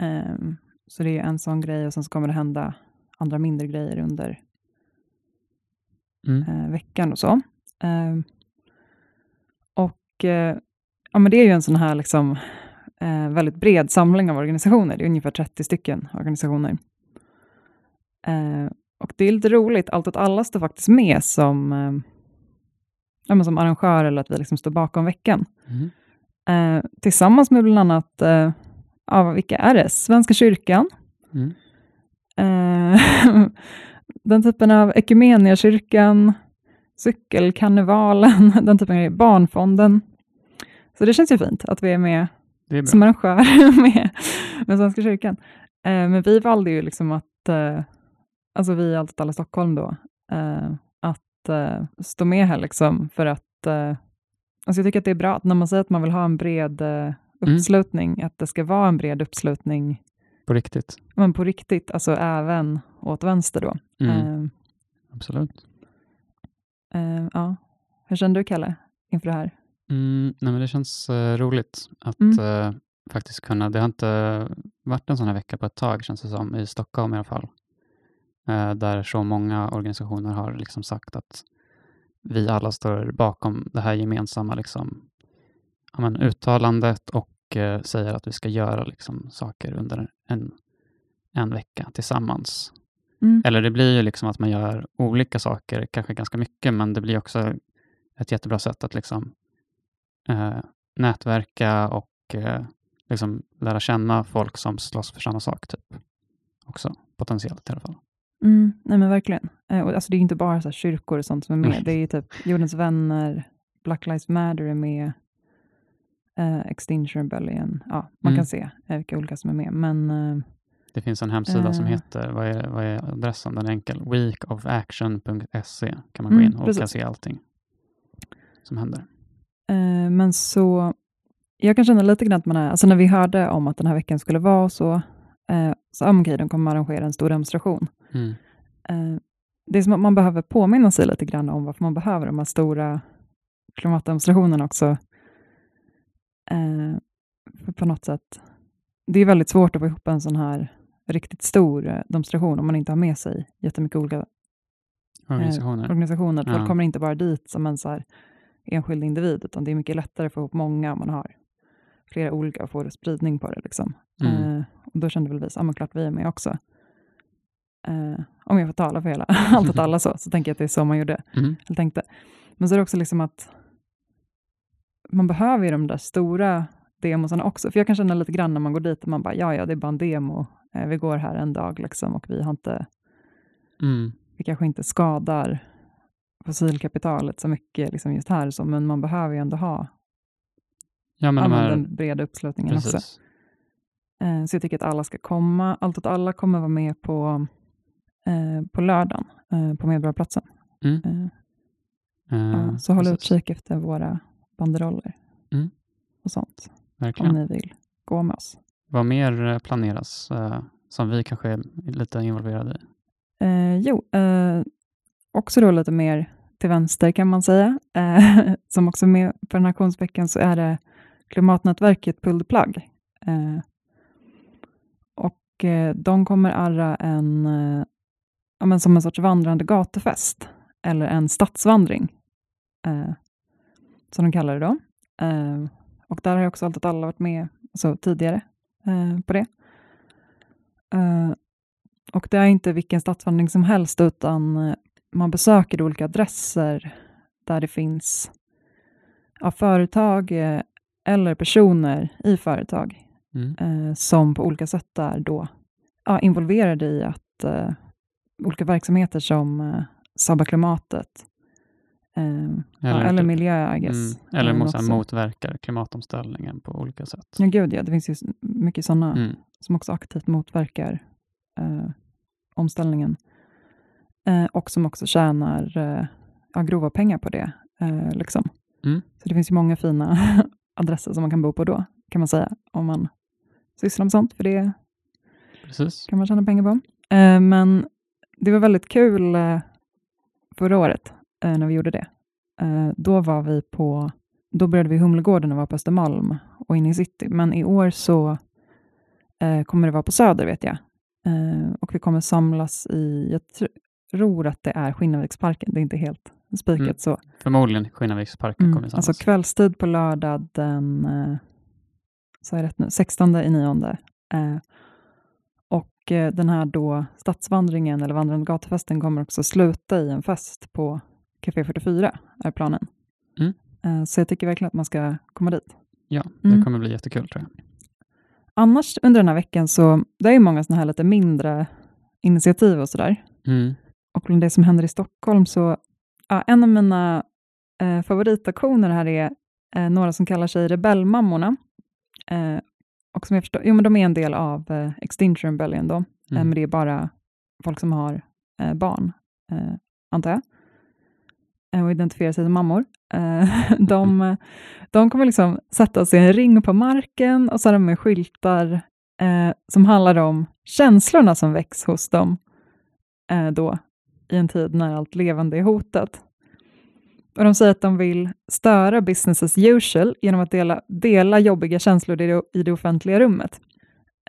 Ehm, så det är en sån grej och sen så kommer det hända andra mindre grejer under Mm. eh, veckan och så. Eh, ja, men det är ju en sån här liksom, eh, väldigt bred samling av organisationer. Det är ungefär 30 stycken organisationer. Eh, och det är lite roligt, Allt åt alla står faktiskt med som, eh, ja, men som arrangör eller att vi liksom står bakom veckan. Mm. Eh, tillsammans med bland annat, eh, ja, vilka är det? Svenska kyrkan, Mm. Eh, den typen av Equmeniakyrkan, Cykelkarnevalen, den typen av grejer, Barnfonden. Så det känns ju fint att vi är med Det är bra. som arrangör med, med Svenska kyrkan. Eh, men vi valde ju liksom att, eh, alltså vi i Allt alla Stockholm då, eh, att eh, stå med här liksom för att, eh, alltså jag tycker att det är bra att när man säger att man vill ha en bred eh, uppslutning, att det ska vara en bred uppslutning På riktigt. men på riktigt, alltså även åt vänster då. Mm. Absolut. Eh, ja. Hur känner du, Kalle, inför det här? Mm, nej, men det känns eh, roligt att Mm. eh, faktiskt kunna, det har inte varit en sån här vecka på ett tag känns det som, i Stockholm i alla fall, där så många organisationer har liksom sagt att vi alla står bakom det här gemensamma liksom, ja, men, uttalandet och säger att vi ska göra liksom, saker under en, en vecka tillsammans. Mm. Eller det blir ju liksom att man gör olika saker, kanske ganska mycket, men det blir också ett jättebra sätt att liksom, eh, nätverka och eh, liksom lära känna folk som slåss för samma sak. typ. Också potentiellt i alla fall. Mm, nej men verkligen. Eh, och alltså det är inte bara så kyrkor och sånt som är med. Nej. Det är ju typ Jordens vänner, Black Lives Matter är med, eh, Extinction Rebellion. Ja, man Mm. kan se eh, vilka olika som är med. Men eh, Det finns en hemsida som Eh. heter, vad är, vad är adressen? Den är enkel. weekofaction.se kan man gå Mm, in och precis. kan se allting som händer. Eh, men så, jag kan känna lite grann att man är, alltså när vi hörde om att den här veckan skulle vara så, eh, så ah, okej, de kommer arrangera en stor demonstration. Mm. Eh, det är som att man behöver påminna sig lite grann om varför man behöver de här stora klimatdemonstrationerna också. Eh, för på något sätt, det är väldigt svårt att få ihop en sån här riktigt stor eh, demonstration om man inte har med sig jättemycket olika Organisationer. organisationer. Folk Ja. kommer inte bara dit som en så här enskild individ, utan det är mycket lättare att få ihop många om man har flera olika och får spridning på det. Liksom. Mm. Eh, och då kände väl vi, ja men klart vi är med också. Eh, om jag får tala för hela allt åt alla så, så tänker jag att det är så man gjorde, Mm. eller tänkte. Men så är det också liksom att man behöver ju de där stora demosarna också. För jag kan känna lite grann när man går dit och man bara, ja ja, det är bara en demo. Eh, vi går här en dag liksom och vi har inte Mm. vi kanske inte skadar fossilkapitalet så mycket liksom just här, så, men man behöver ju ändå ha Ja, men de här, den breda uppslutningen också. precis. Eh, så jag tycker att alla ska komma. Allt åt alla kommer vara med på, eh, på lördagen på Medborgarplatsen. Mm. Ja, så håll utkik efter våra banderoller Mm. och sånt, om Verkligen. ni vill gå med oss. Vad mer eh, planeras eh, som vi kanske är lite involverade i? Eh, jo, eh, också då lite mer till vänster kan man säga. Eh, som också är med på den här aktionsveckan så är det klimatnätverket Pull the Plug. Eh, och de kommer arra en, ja, men som en sorts vandrande gatufest, eller en stadsvandring, som de kallar det då. Och där har ju också Allt åt alla varit med alltså, tidigare eh, på det. Eh, och det är inte vilken stadsvandring som helst, utan eh, man besöker olika adresser där det finns ja, företag eh, eller personer i företag Mm. eh, som på olika sätt är då ja, involverade i att eh, olika verksamheter som sabbar klimatet eh, ja, eller typ- miljö, I guess. Mm. Eller eh, här, också. motverkar klimatomställningen på olika sätt. Ja, gud ja, det finns ju mycket sådana Mm. som också aktivt motverkar eh, omställningen. Eh, och som också tjänar ja, grova pengar på det. Liksom. Mm. Så det finns ju många fina adresser som man kan bo på då, kan man säga, om man sysslar med sånt, för det Precis. kan man tjäna pengar på. Men det var väldigt kul förra året eh, när vi gjorde det. Eh, då var vi på, då började vi i Humlegården och var på Östermalm och inne i city. Men i år så eh, kommer det vara på Söder vet jag. Eh, och vi kommer samlas i, jag tr- tror att det är Skinnarviksparken, det är inte helt spikat Mm. så. Förmodligen Skinnarviksparken Mm, kommer alltså samlas. kvällstid på lördag den eh, sa jag rätt nu, 16 i nionde. Eh, och den här då stadsvandringen eller vandrande gatufesten kommer också sluta i en fest på Café 44, är planen. Mm. Eh, så jag tycker verkligen att man ska komma dit. Ja, det Mm. kommer bli jättekul tror jag. Annars under den här veckan så, det är ju många sådana här lite mindre initiativ och sådär. Mm. Och bland det som händer i Stockholm så, ja, en av mina eh, favoritaktioner här är eh, några som kallar sig Rebellmammorna. Eh, och som jag förstår, jo men de är en del av eh, Extinction Rebellion då, eh, Mm. men det är bara folk som har eh, barn, antar jag, och identifierar sig som mammor. Eh, de, de kommer liksom sätta sig i en ring på marken och så har de med skyltar eh, som handlar om känslorna som väcks hos dem eh, då i en tid när allt levande är hotat. och de säger att de vill störa business as usual genom att dela, dela jobbiga känslor i det, i det offentliga rummet.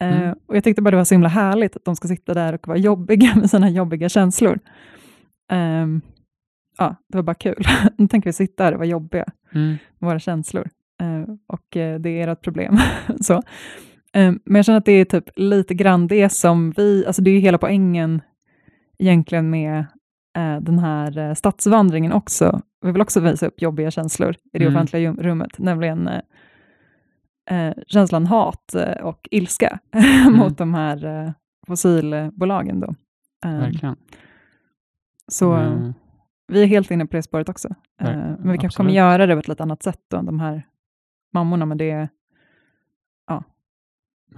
Eh, Mm. och Jag tyckte bara det var så himla härligt att de ska sitta där och vara jobbiga med sina jobbiga känslor. Ehm, ja, det var bara kul. nu tänker vi sitta här och vara jobbiga Mm. våra känslor. Eh, och eh, det är ert problem. så. Eh, men jag känner att det är typ lite grann det som vi, alltså det är ju hela poängen egentligen med eh, den här stadsvandringen också. Vi vill också visa upp jobbiga känslor i det Mm. offentliga rummet, nämligen eh, känslan hat och ilska mot de här fossilbolagen. Då. Verkligen. så Mm. Vi är helt inne på det spåret också. Eh, Ver- men vi kanske kommer göra det på ett lite annat sätt då, än de här mammorna. Men det är,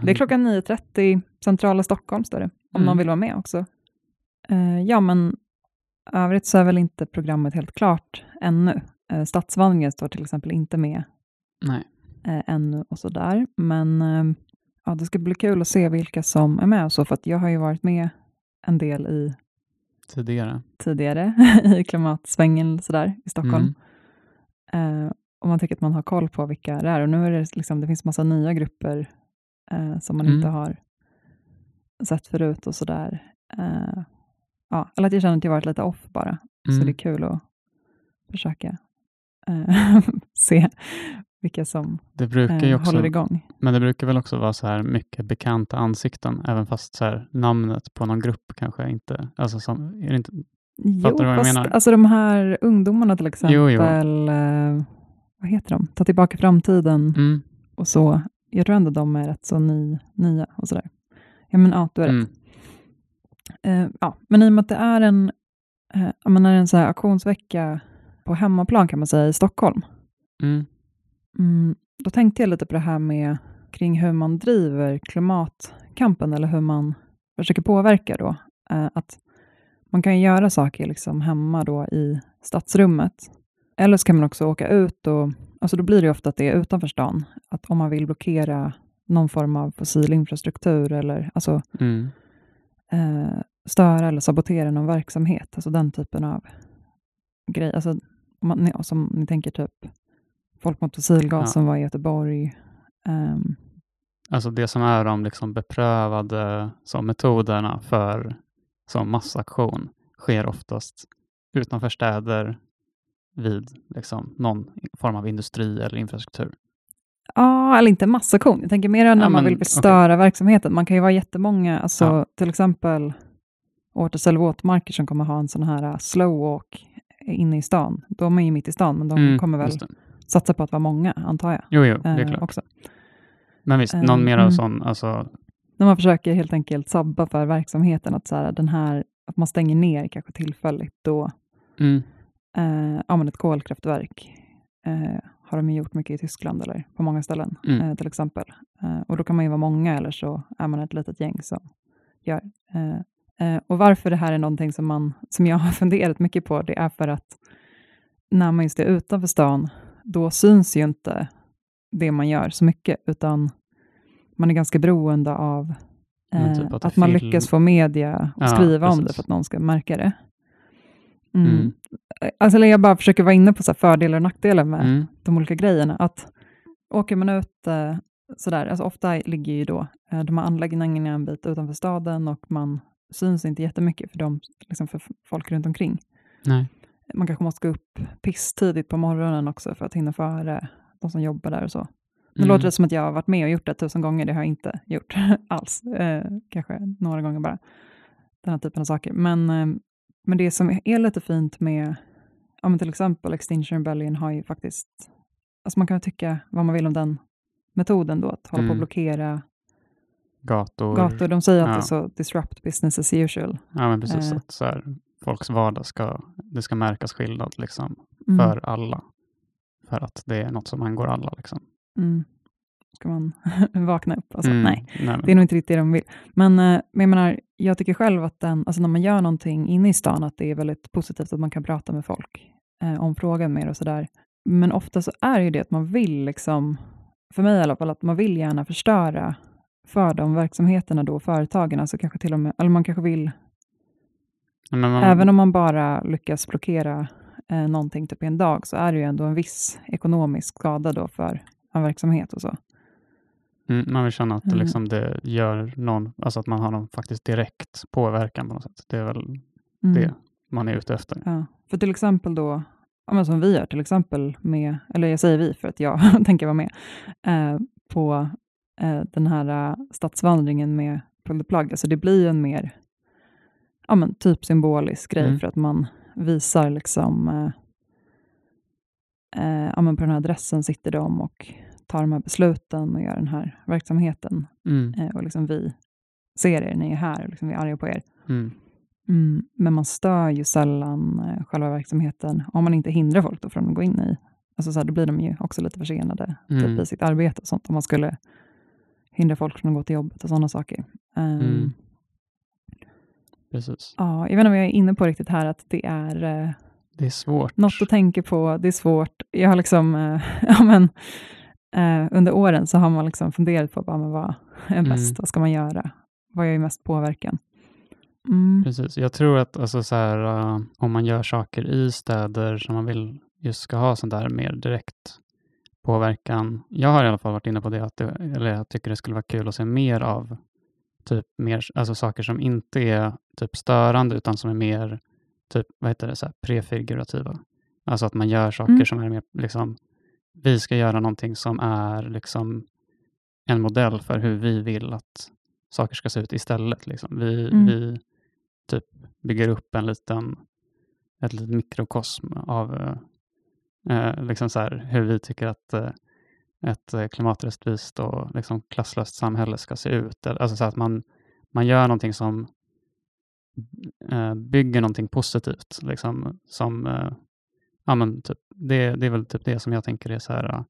det är klockan 9.30, centrala Stockholm står det, om Mm. någon vill vara med också. Eh, ja, men övrigt så är väl inte programmet helt klart ännu. Eh, stadsvandringen står till exempel inte med Nej. eh, ännu och sådär. Men eh, ja, det ska bli kul att se vilka som är med och så, för att jag har ju varit med en del i Tidigare. tidigare i klimatsvängen sådär, i Stockholm. Mm. Eh, och man tycker att man har koll på vilka det är. Och nu är det liksom, det finns massa nya grupper eh, som man Mm. inte har sett förut och sådär. Eh, ja, eller att jag känner att jag varit lite off bara. Så Mm. det är kul att försöka eh, se vilka som Det brukar eh, också, håller igång. men det brukar väl också vara så här mycket bekanta ansikten, även fast så här, namnet på någon grupp kanske inte, alltså som, är inte, Jo, Fattar du vad jag fast menar? alltså de här ungdomarna till exempel, Jo, jo. Eh, vad heter de? Ta tillbaka framtiden. mm, och så. Jag tror ändå de är rätt så ny, nya och sådär. Ja, men ja, du har rätt. mm, Eh, ja, men i och med att det är en, ja, men är det en så här auktionsvecka på hemmaplan kan man säga i Stockholm, mm, mm, då tänkte jag lite på det här med kring hur man driver klimatkampen eller hur man försöker påverka då. Eh, att man kan göra saker liksom hemma då i stadsrummet. Eller så kan man också åka ut och, alltså då blir det ofta att det är utanför stan. Att om man vill blockera någon form av fossil infrastruktur eller alltså mm, eh, störa eller sabotera någon verksamhet. Alltså den typen av grej. Alltså, man, som ni tänker typ Folk mot fossilgas Ja. som var i Göteborg. Ehm, Alltså det som är de liksom beprövade som metoderna för som massaktion sker oftast utanför städer vid liksom någon form av industri eller infrastruktur. Ja, eller inte massaktion. Jag tänker mer när Ja, man men, vill okej. störa verksamheten. Man kan ju vara jättemånga, alltså Ja. till exempel Återställ våtmarker som kommer ha en sån här uh, slow walk inne i stan. De är ju mitt i stan, men de Mm, kommer väl. Satsa på att vara många, antar jag. Jo, jo, det är eh, klart. också. Men visst, någon mer av mm. sån, alltså, När man försöker helt enkelt sabba för verksamheten, att, så här, den här, att man stänger ner kanske tillfälligt då, mm, eh, ja, men ett kolkraftverk eh, har de ju gjort mycket i Tyskland eller på många ställen Mm. eh, till exempel. Eh, och då kan man ju vara många eller så är man ett litet gäng som gör. Eh, och varför det här är någonting som, man, som jag har funderat mycket på, det är för att när man just är utanför stan, då syns ju inte det man gör så mycket, utan man är ganska beroende av eh, typ att att, man film. lyckas få media att Ja, skriva om det precis. för att någon ska märka det. Mm. Mm. Alltså, jag bara försöker vara inne på så fördelar och nackdelar med mm, de olika grejerna. Att åker man ut eh, sådär, alltså ofta ligger ju då eh, de här anläggningarna en bit utanför staden och man syns inte jättemycket för, dem, liksom för folk runt omkring. nej, Man kanske måste gå upp pisstidigt på morgonen också för att hinna före de som jobbar där och så. Nu mm, låter det som att jag har varit med och gjort det tusen gånger, det har jag inte gjort alls. Eh, kanske några gånger bara. Den här typen av saker. Men, eh, men det som är lite fint med, ja, men till exempel Extinction Rebellion har ju faktiskt, alltså man kan tycka vad man vill om den metoden då, att hålla på och Mm. blockera gator. gator. De säger att ja. det är så disrupt business as usual. Ja, men precis. Eh. Att så här, folks vardag ska, det ska märkas skillnad liksom, Mm. för alla. För att det är något som angår alla. Liksom. Mm. Ska man vakna upp? Alltså, Mm, Nej. men- Det är nog inte riktigt det de vill. Men, eh, men jag menar, jag tycker själv att den, alltså när man gör någonting inne i stan, att det är väldigt positivt att man kan prata med folk eh, om frågan mer och sådär. Men ofta så är ju det att man vill, liksom, för mig i alla fall, att man vill gärna förstöra för de verksamheterna då, företagen, alltså kanske till och med, eller man kanske vill, man, även om man bara lyckas blockera eh, någonting typ i en dag, så är det ju ändå en viss ekonomisk skada då för en verksamhet och så. Mm, man vill känna att det, Mm. liksom, det gör någon, alltså att man har någon faktiskt direkt påverkan på något sätt. Det är väl Mm. det man är ute efter. Ja. För till exempel då, ja, men som vi gör till exempel med, eller jag säger vi för att jag tänker vara med, eh, på eh, den här eh, stadsvandringen med Pull the Plug. Alltså det blir ju en mer, ja men typ symbolisk grej Mm. för att man visar liksom, eh, eh, ja men på den här adressen sitter de och tar de här besluten och gör den här verksamheten. Mm. Eh, och liksom vi ser er, ni är här, och liksom vi är arga på er. Mm. Mm, men man stör ju sällan eh, själva verksamheten om man inte hindrar folk då från att gå in i. Alltså så här, då blir de ju också lite försenade Mm. typ, i sitt arbete och sånt. Om man skulle hindra folk från att gå till jobbet och sådana saker. Mm. Precis. Ja, jag vet inte om jag är inne på riktigt här att det är eh, Det är svårt. något att tänka på. Det är svårt. Jag har liksom, eh, ja men, eh, under åren så har man liksom funderat på bara, men vad är Mm. bäst, vad ska man göra? Vad gör mest påverkan? Mm. Precis. Jag tror att alltså, så här, uh, om man gör saker i städer som man vill just ska ha sån där mer direkt påverkan. Jag har i alla fall varit inne på det, att det, eller jag tycker det skulle vara kul att se mer av typ mer, alltså saker som inte är typ störande utan som är mer typ, vad heter det, så här, prefigurativa. Alltså att man gör saker Mm. som är mer liksom, vi ska göra någonting som är liksom en modell för hur vi vill att saker ska se ut istället. Liksom. Vi, Mm. vi typ bygger upp en liten, ett litet mikrokosm av eh, eh, liksom så här, hur vi tycker att eh, ett eh, klimaträttvist och liksom klasslöst samhälle ska se ut. Alltså så att man, man gör någonting som eh, bygger någonting positivt. Liksom, som, eh, ja, men typ, det, det är väl typ det som jag tänker är så här,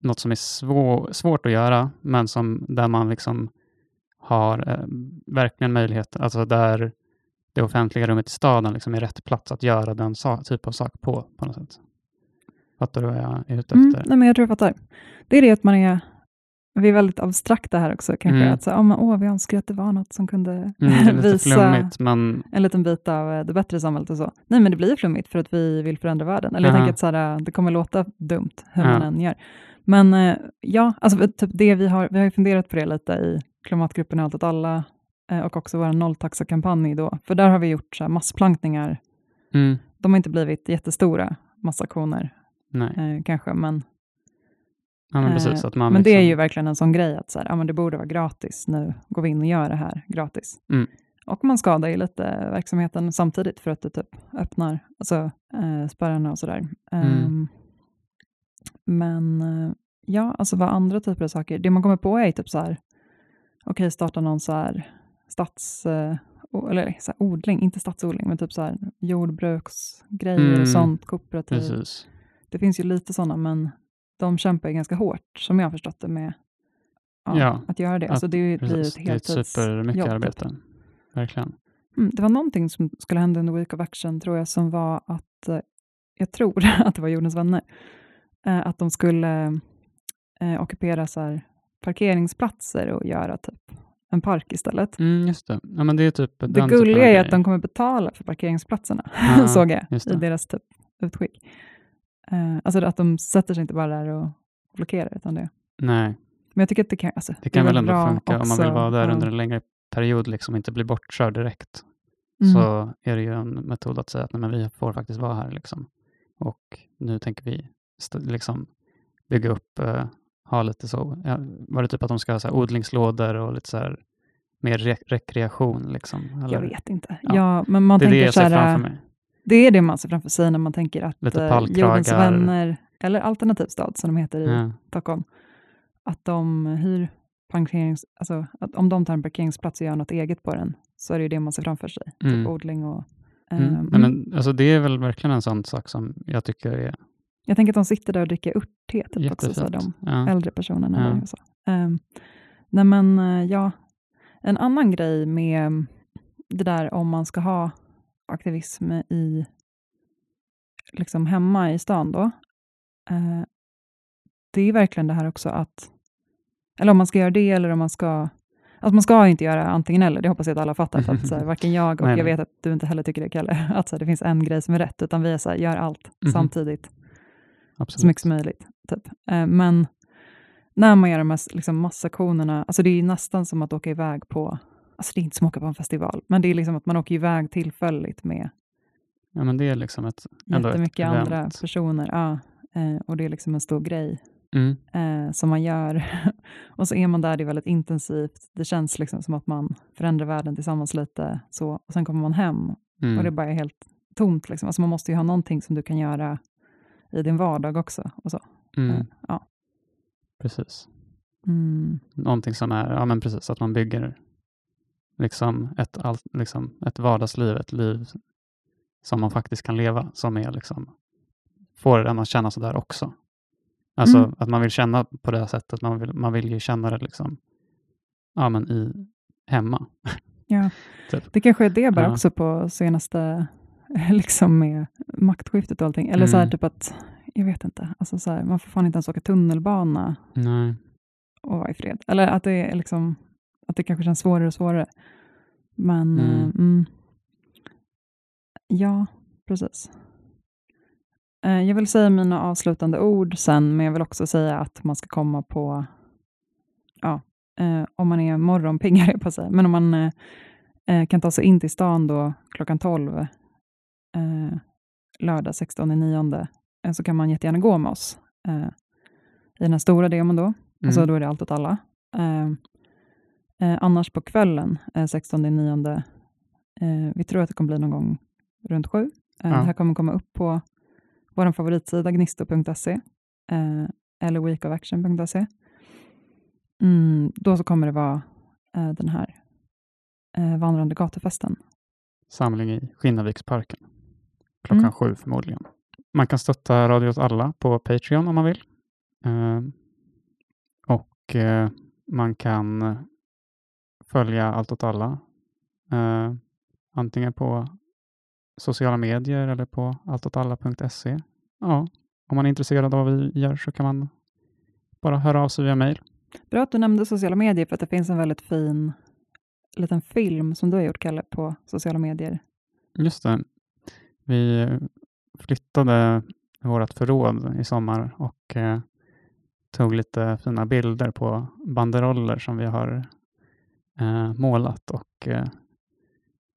något som är svår, svårt att göra, men som, där man liksom har eh, verkligen möjlighet, alltså där det offentliga rummet i staden liksom är rätt plats att göra den typ av sak på, på något sätt. Fattar du vad jag är ute Mm, efter? nej, men jag tror jag fattar. Det är det att man är, vi är väldigt abstrakta här också kanske. Mm. Att så, oh, men, åh, vi önskar att det var något som kunde Mm, visa flummigt, men en liten bit av eh, det bättre samhället och så. Nej, men det blir flummigt för att vi vill förändra världen. Eller jag Aha. tänker att så här, det kommer låta dumt hur Ja. man än gör. Men eh, ja, alltså, typ det vi har, vi har ju funderat på det lite i klimatgruppen Allt åt alla eh, och också vår nolltaxa-kampanj då. För där har vi gjort så här, massplankningar. mm, De har inte blivit jättestora massaktioner nej. eh, kanske, men Ja, men precis. Eh, Att man men det är liksom- ju verkligen en sån grej att så här, ja, men det borde vara gratis. Nu går vi in och gör det här gratis. Mm. Och man skadar ju lite verksamheten samtidigt för att det typ öppnar alltså, eh, spärrarna och sådär. Mm. Ehm, men eh, ja, alltså vad andra typer av saker. Det man kommer på är typ så här, okej, starta någon så här stads... Eh, eller så här, odling, inte stadsodling, men typ så här jordbruksgrejer Mm, och sånt, kooperativ. Precis. Det finns ju lite sådana, men de kämpar ju ganska hårt, som jag har förstått det, med ja, Ja, att göra det. att- Alltså det är ju- blir ett Det heltidsjobb. supermycket typ. arbete. Verkligen. Mm, det var någonting som skulle hända under Week of Action, tror jag, som var att, eh, jag tror att det var Jordens vänner, eh, att de skulle eh, ockupera så här, parkeringsplatser och göra typ en park istället. Mm, just det. Ja, men det är typ Det gulliga är att de kommer betala för parkeringsplatserna, Ja, såg jag i det. deras typ utskick. Eh, alltså att de sätter sig inte bara där och blockerar, utan det. Nej, Men jag tycker att det kan, alltså, det kan är väl ändå funka om man vill också, vara där ja. under en längre period, liksom inte bli bortkörd direkt. Mm. Så är det ju en metod att säga att nej, men vi får faktiskt vara här. Liksom. Och nu tänker vi liksom bygga upp, eh, ha lite så, ja, var det typ att de ska ha så här odlingslådor och lite så här mer re- rekreation? Liksom, eller? Jag vet inte. Ja. Ja, men man det är det jag ser här, framför mig. Det är det man ser framför sig när man tänker att eh. Jordens vänner, eller Alternativ stad som de heter i Ja. Stockholm, att de hyr parkerings... Alltså, att om de tar en parkeringsplats och gör något eget på den, så är det ju det man ser framför sig. Mm. Typ odling och... Mm. ehm, Nej, men, alltså, det är väl verkligen en sån sak som jag tycker är Jag tänker att de sitter där och dricker örtte typ också, så de Ja. äldre personerna. Ja. Och så. Ehm, nej men eh, ja, en annan grej med det där om man ska ha aktivism i liksom hemma i stan då. eh, det är verkligen det här också att, eller om man ska göra det eller om man ska, Alltså man ska inte göra antingen eller, det hoppas jag att alla fattar. För att, så här, varken jag och Nej, jag vet att du inte heller tycker det, Kalle, att så här, det finns en grej som är rätt, utan vi är så här, gör allt Mhm. samtidigt, Absolut. så mycket som möjligt. Typ. Eh, men när man gör de här liksom, massaktionerna, alltså det är ju nästan som att åka iväg på, alltså det är inte som att åka på en festival, men det är liksom att man åker iväg tillfälligt med Ja, men det är liksom ett, ändå ett jättemycket event. andra personer. Ja, eh, och det är liksom en stor grej Mm. eh, som man gör. och så är man där, det är väldigt intensivt. Det känns liksom som att man förändrar världen tillsammans lite. Så, och sen kommer man hem Mm. och det bara är helt tomt. Liksom. Alltså man måste ju ha någonting som du kan göra i din vardag också. Och så. Mm. Eh, ja. Precis. Mm. Någonting som är, ja men precis, att man bygger liksom ett, allt, liksom ett vardagsliv, ett liv som man faktiskt kan leva, som är liksom, får en att känna sådär också. Alltså Mm. att man vill känna på det sättet, man vill, man vill ju känna det liksom, ja men i, hemma. Ja. Typ. Det kanske är det bara Ja. också på senaste, liksom med maktskiftet och allting. Eller så här Mm. typ att, jag vet inte, alltså så här, man får fan inte ens åka tunnelbana Nej. och vara i fred. Eller att det, är liksom, att det kanske känns svårare och svårare. Men Mm. eh, mm, ja, precis. Eh, Jag vill säga mina avslutande ord sen, men jag vill också säga att man ska komma på, ja, eh, om man är morgonpigg, höll jag på säga, men om man kan ta sig in till stan då klockan 12, eh, lördag 16.9, eh, så kan man jättegärna gå med oss i den här stora demon då. Alltså Mm. då är det allt åt alla. Eh, annars på kvällen, eh, 16.9, eh, vi tror att det kommer bli någon gång runt sju. Eh, Ja. Det här kommer komma upp på vår favoritsida gnisto.se eh, eller weekofaction.se. Mm, då så kommer det vara eh, den här eh, vandrande gatufesten. Samling i Skinnarviksparken. Klockan Mm. sju förmodligen. Man kan stötta Radio åt alla på Patreon om man vill. Och man kan följa Allt åt alla. Eh, antingen på sociala medier eller på alltåtalla.se. Ja, om man är intresserad av vad vi gör så kan man bara höra av sig via mail. Bra att du nämnde sociala medier, för att det finns en väldigt fin liten film som du har gjort, Kalle, på sociala medier. Just det. Vi flyttade vårt förråd i sommar och eh, tog lite fina bilder på banderoller som vi har målat och eh,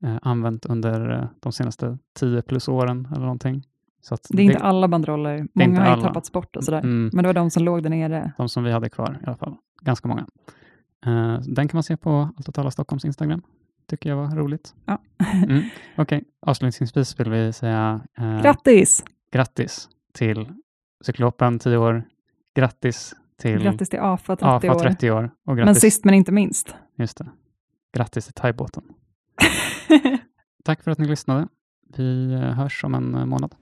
eh, använt under eh, de senaste 10 plus åren eller någonting. Så Det är inte alla banderoller, många har ju alla. tappats bort och sådär. Mm, Men det var de som låg där nere. de som vi hade kvar i alla fall. Ganska många. Eh, den kan man se på Allt åt alla Stockholms Instagram. Tycker jag var roligt. Ja. Mm. Okej, avslutningsvis vill vi säga eh, Grattis! grattis till Cyklopen 10 år. Grattis till Grattis till AFA 30 AFA år. 30 år. Och Men grattis, sist men inte minst. just det. grattis till thaibåten. Tack för att ni lyssnade. Vi eh, hörs om en eh, månad.